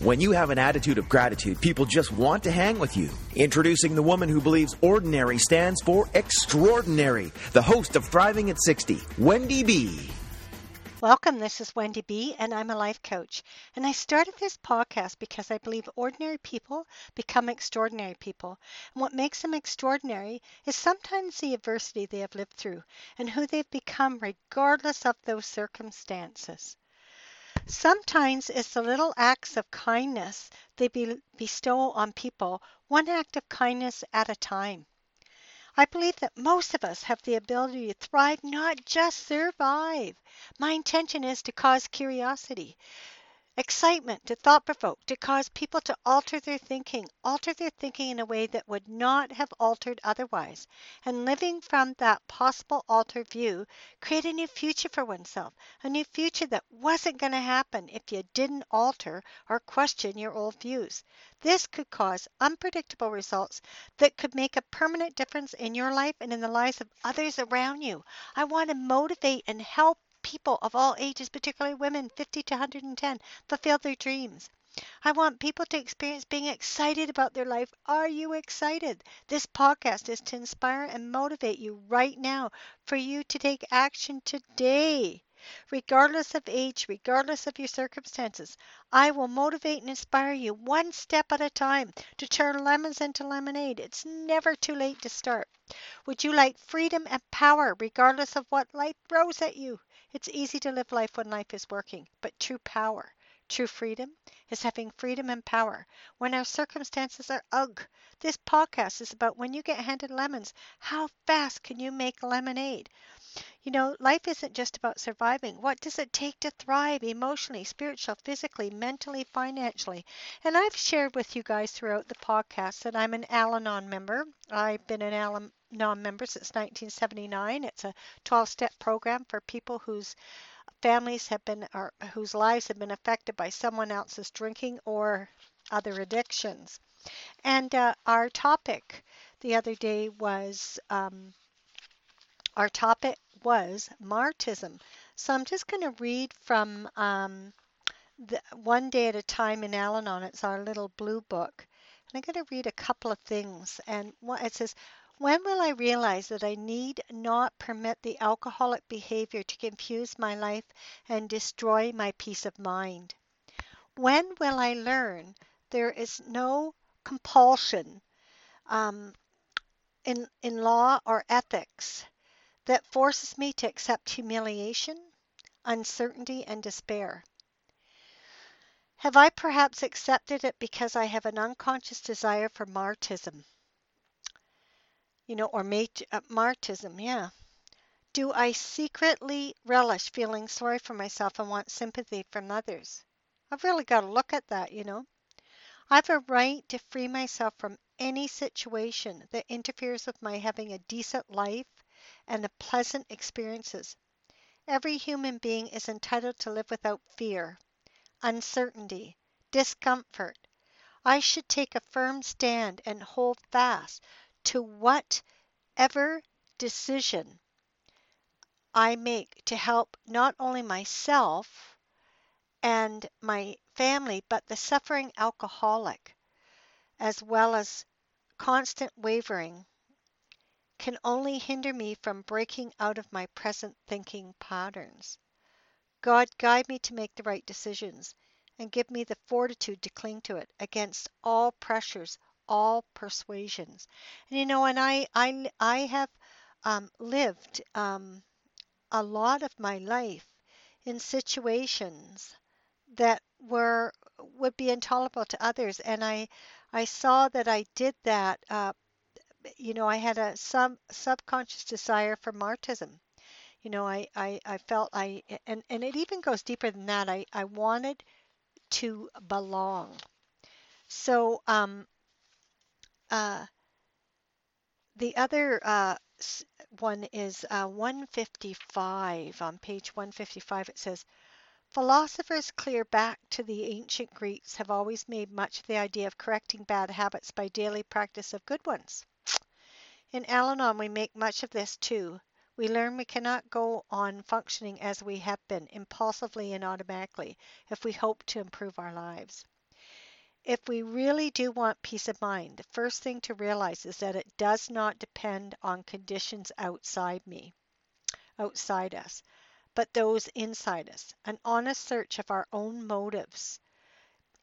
When you have an attitude of gratitude, people just want to hang with you. Introducing the woman who believes ordinary stands for extraordinary, the host of Thriving at 60, Wendy B. Welcome, this is Wendy B, and I'm a life coach. And I started this podcast because I believe ordinary people become extraordinary people. And what makes them extraordinary is sometimes the adversity they have lived through and who they've become, regardless of those circumstances. Sometimes it's the little acts of kindness they be- bestow on people, one act of kindness at a time. I believe that most of us have the ability to thrive, not just survive. My intention is to cause curiosity, excitement, to thought provoke, to cause people to alter their thinking, alter their thinking in a way that would not have altered otherwise. And living from that possible altered view, create a new future for oneself, a new future that wasn't going to happen if you didn't alter or question your old views. This could cause unpredictable results that could make a permanent difference in your life and in the lives of others around you. I want to motivate and help people of all ages, particularly women 50 to 110, fulfill their dreams. I want people to experience being excited about their life. Are you excited? This podcast is to inspire and motivate you right now for you to take action today. Regardless of age, regardless of your circumstances, I will motivate and inspire you one step at a time to turn lemons into lemonade. It's never too late to start. Would you like freedom and power regardless of what life throws at you? It's easy to live life when life is working, but true power, true freedom is having freedom and power when our circumstances are ugh. This podcast is about when you get handed lemons, how fast can you make lemonade? You know, life isn't just about surviving. What does it take to thrive emotionally, spiritually, physically, mentally, financially? And I've shared with you guys throughout the podcast that I'm an Al Anon member. I've been an Al Anon member since 1979. It's a 12 step program for people whose families have been or whose lives have been affected by someone else's drinking or other addictions. And uh, our topic the other day was um, our topic was Martism. So I'm just going to read from um, the, One Day at a Time in Al Anon. It's our little blue book. And I'm going to read a couple of things. And what, it says, when will I realize that I need not permit the alcoholic behavior to confuse my life and destroy my peace of mind? When will I learn there is no compulsion um, in, in law or ethics that forces me to accept humiliation, uncertainty, and despair? Have I perhaps accepted it because I have an unconscious desire for martyrdom? You know, or mat- uh, yeah. Do I secretly relish feeling sorry for myself and want sympathy from others? I've really got to look at that, you know. I've a right to free myself from any situation that interferes with my having a decent life and the pleasant experiences. Every human being is entitled to live without fear, uncertainty, discomfort. I should take a firm stand and hold fast to whatever decision I make to help not only myself and my family, but the suffering alcoholic, as well as constant wavering can only hinder me from breaking out of my present thinking patterns. God, guide me to make the right decisions and give me the fortitude to cling to it against all pressures, all persuasions. And you know, and I, I, I have um, lived um, a lot of my life in situations that were would be intolerable to others. And i i saw that i did that uh, you know i had a sub subconscious desire for martyrdom. You know I, I i felt i and and it even goes deeper than that. I i wanted to belong. So um uh the other uh one is uh, 155 on page 155 it says Philosophers clear back to the ancient Greeks have always made much of the idea of correcting bad habits by daily practice of good ones. In Al Anon, we make much of this too. We learn we cannot go on functioning as we have been, impulsively and automatically, if we hope to improve our lives. If we really do want peace of mind, the first thing to realize is that it does not depend on conditions outside me, outside us but those inside us. An honest search of our own motives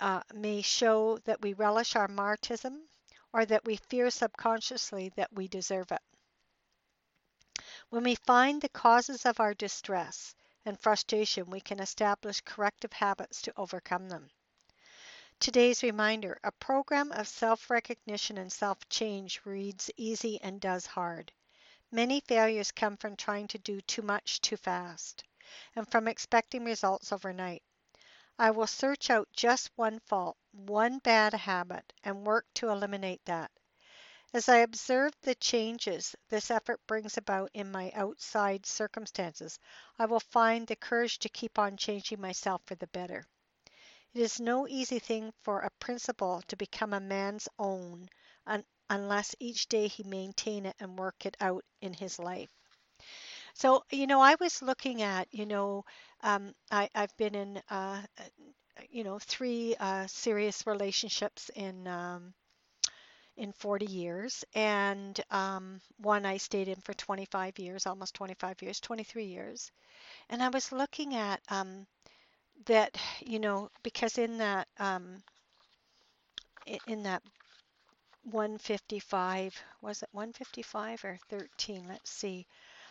uh, may show that we relish our martyrdom or that we fear subconsciously that we deserve it. When we find the causes of our distress and frustration, we can establish corrective habits to overcome them. Today's reminder a program of self recognition and self change reads easy and does hard. Many failures come from trying to do too much too fast and from expecting results overnight. I will search out just one fault, one bad habit, and work to eliminate that. As I observe the changes this effort brings about in my outside circumstances, I will find the courage to keep on changing myself for the better. It is no easy thing for a principle to become a man's own un- unless each day he maintain it and work it out in his life. So, you know, I was looking at, you know, um, I, I've been in, uh, you know, three uh, serious relationships in um, in 40 years, and um, one I stayed in for 25 years, almost 25 years, 23 years. And I was looking at um, that, you know, because in that um, in that 155 was it 155 or 13 let's see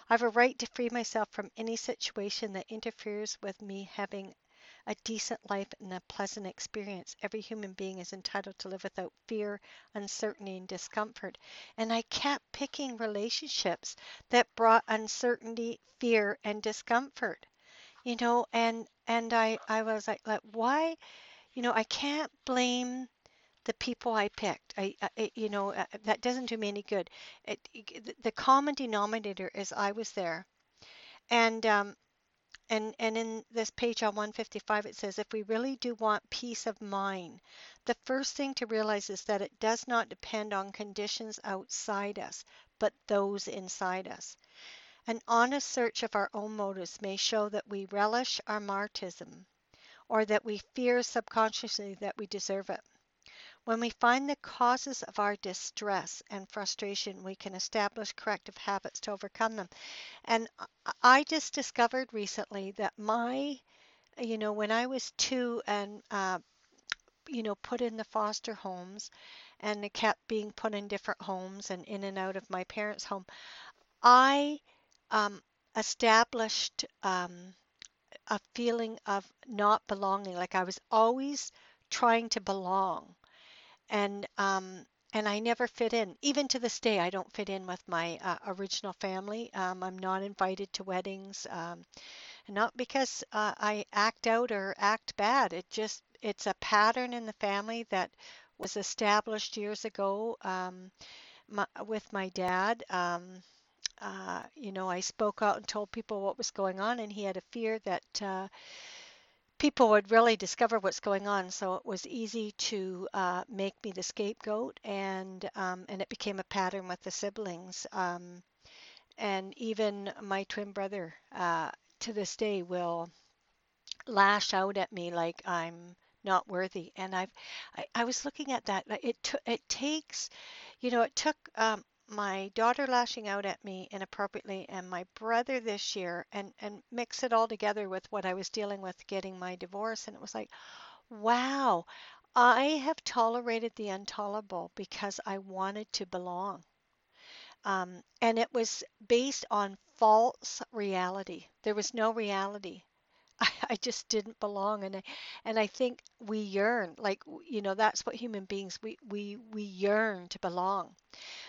i have a right to free myself from any situation that interferes with me having a decent life and a pleasant experience. Every human being is entitled to live without fear, uncertainty, and discomfort. And I kept picking relationships that brought uncertainty, fear, and discomfort. You know, and and I I was like, like why? You know, I can't blame the people I picked. I, I you know, uh, that doesn't do me any good. It, the common denominator is I was there, and um, and and in this page on 155 it says if we really do want peace of mind, the first thing to realize is that it does not depend on conditions outside us, but those inside us. An honest search of our own motives may show that we relish our martyrdom or that we fear subconsciously that we deserve it. When we find the causes of our distress and frustration, we can establish corrective habits to overcome them. And I just discovered recently that my, you know, when I was two and, uh, you know, put in the foster homes and kept being put in different homes and in and out of my parents' home, I um, established um, a feeling of not belonging. Like I was always trying to belong and um, and I never fit in. Even to this day, I don't fit in with my uh, original family. Um, I'm not invited to weddings, um, not because uh, I act out or act bad. It just it's a pattern in the family that was established years ago um, my, with my dad. Um, uh, you know, I spoke out and told people what was going on, and he had a fear that uh, people would really discover what's going on. So it was easy to uh, make me the scapegoat, and um, and it became a pattern with the siblings. Um, and even my twin brother, uh, to this day, will lash out at me like I'm not worthy. And I've I, I was looking at that. It t- it takes, you know, it took um, my daughter lashing out at me inappropriately and my brother this year and and mix it all together with what I was dealing with getting my divorce and it was like wow I have tolerated the intolerable because I wanted to belong Um, and it was based on false reality. There was no reality. I, just didn't belong, and I, and I think we yearn, like you know, that's what human beings we we we yearn to belong.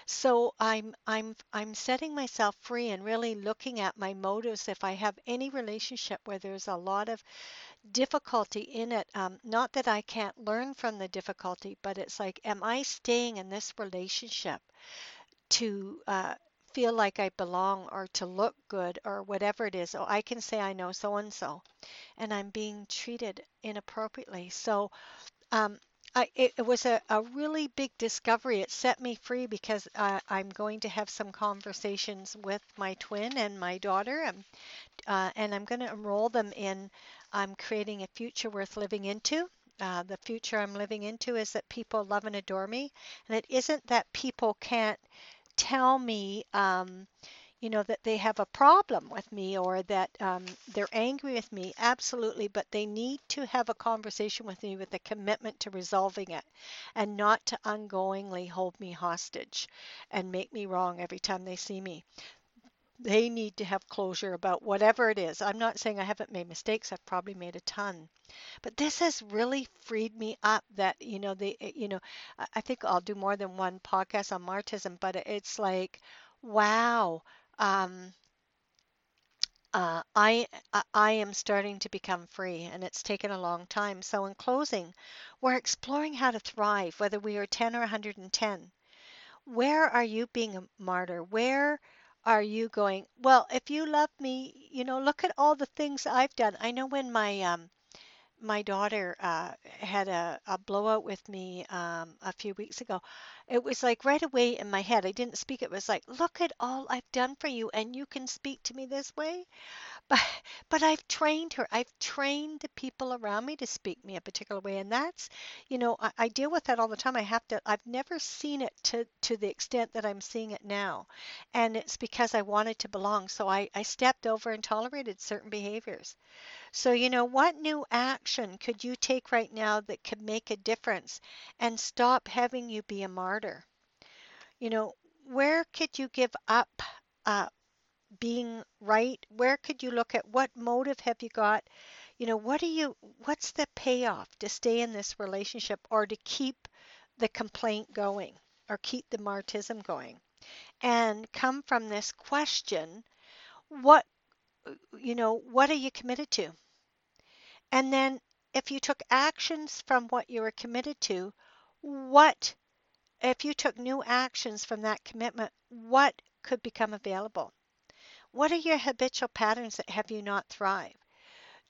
So I'm I'm I'm setting myself free and really looking at my motives. If I have any relationship where there's a lot of difficulty in it, um, not that I can't learn from the difficulty, but it's like, am I staying in this relationship to uh, feel like I belong or to look good or whatever it is. Oh, I can say I know so and so, and I'm being treated inappropriately. So, um, I, it, it was a, a really big discovery. It set me free because uh, I'm going to have some conversations with my twin and my daughter, and, uh, and I'm going to enroll them in I'm creating a future worth living into. Uh, the future I'm living into is that people love and adore me, and it isn't that people can't tell me, um, you know, that they have a problem with me or that um, they're angry with me. Absolutely. But they need to have a conversation with me with a commitment to resolving it and not to ongoingly hold me hostage and make me wrong every time they see me they need to have closure about whatever it is. I'm not saying I haven't made mistakes. I've probably made a ton. But this has really freed me up that, you know, they you know, I think I'll do more than one podcast on Martism, but it's like wow, um uh, I I am starting to become free, and it's taken a long time. So, in closing, we're exploring how to thrive, whether we are 10 or 110. Where are you being a martyr? Where are you going, well, if you love me, you know, look at all the things I've done. I know when my um my daughter uh, had a, a blowout with me um, a few weeks ago. It was like right away in my head. I didn't speak. It was like, look at all I've done for you, and you can speak to me this way. But but I've trained her. I've trained the people around me to speak me a particular way, and that's, you know, I, I deal with that all the time. I have to. I've never seen it to to the extent that I'm seeing it now, and it's because I wanted to belong. So I I stepped over and tolerated certain behaviors. So, you know, what new action could you take right now that could make a difference and stop having you be a martyr? You know, where could you give up uh, being right? Where could you look at what motive have you got? You know, what are you, what's the payoff to stay in this relationship or to keep the complaint going or keep the martism going? And come from this question, what you know, what are you committed to? And then if you took actions from what you were committed to, what, if you took new actions from that commitment, what could become available? What are your habitual patterns that have you not thrive?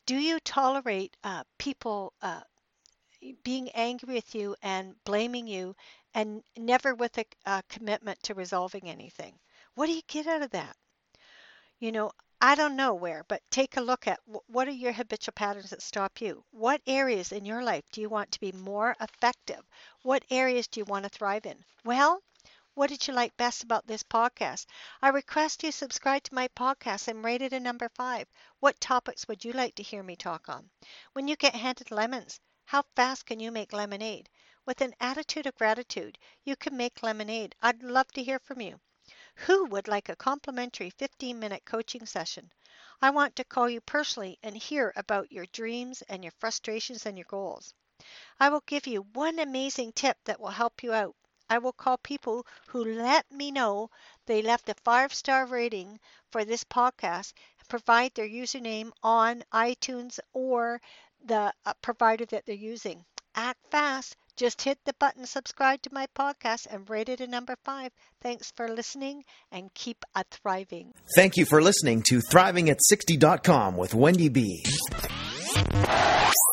Do you tolerate uh, people uh, being angry with you and blaming you and never with a, a commitment to resolving anything? What do you get out of that? You know, I don't know where, but take a look at what are your habitual patterns that stop you? What areas in your life do you want to be more effective? What areas do you want to thrive in? Well, what did you like best about this podcast? I request you subscribe to my podcast and rate it a number five. What topics would you like to hear me talk on? When you get handed lemons, how fast can you make lemonade? With an attitude of gratitude, you can make lemonade. I'd love to hear from you. Who would like a complimentary 15 minute coaching session? I want to call you personally and hear about your dreams and your frustrations and your goals. I will give you one amazing tip that will help you out. I will call people who let me know they left a five star rating for this podcast and provide their username on iTunes or the uh, provider that they're using. Act fast. Just hit the button subscribe to my podcast and rate it a number five. Thanks for listening and keep a thriving. Thank you for listening to ThrivingAt60.com with Wendy B.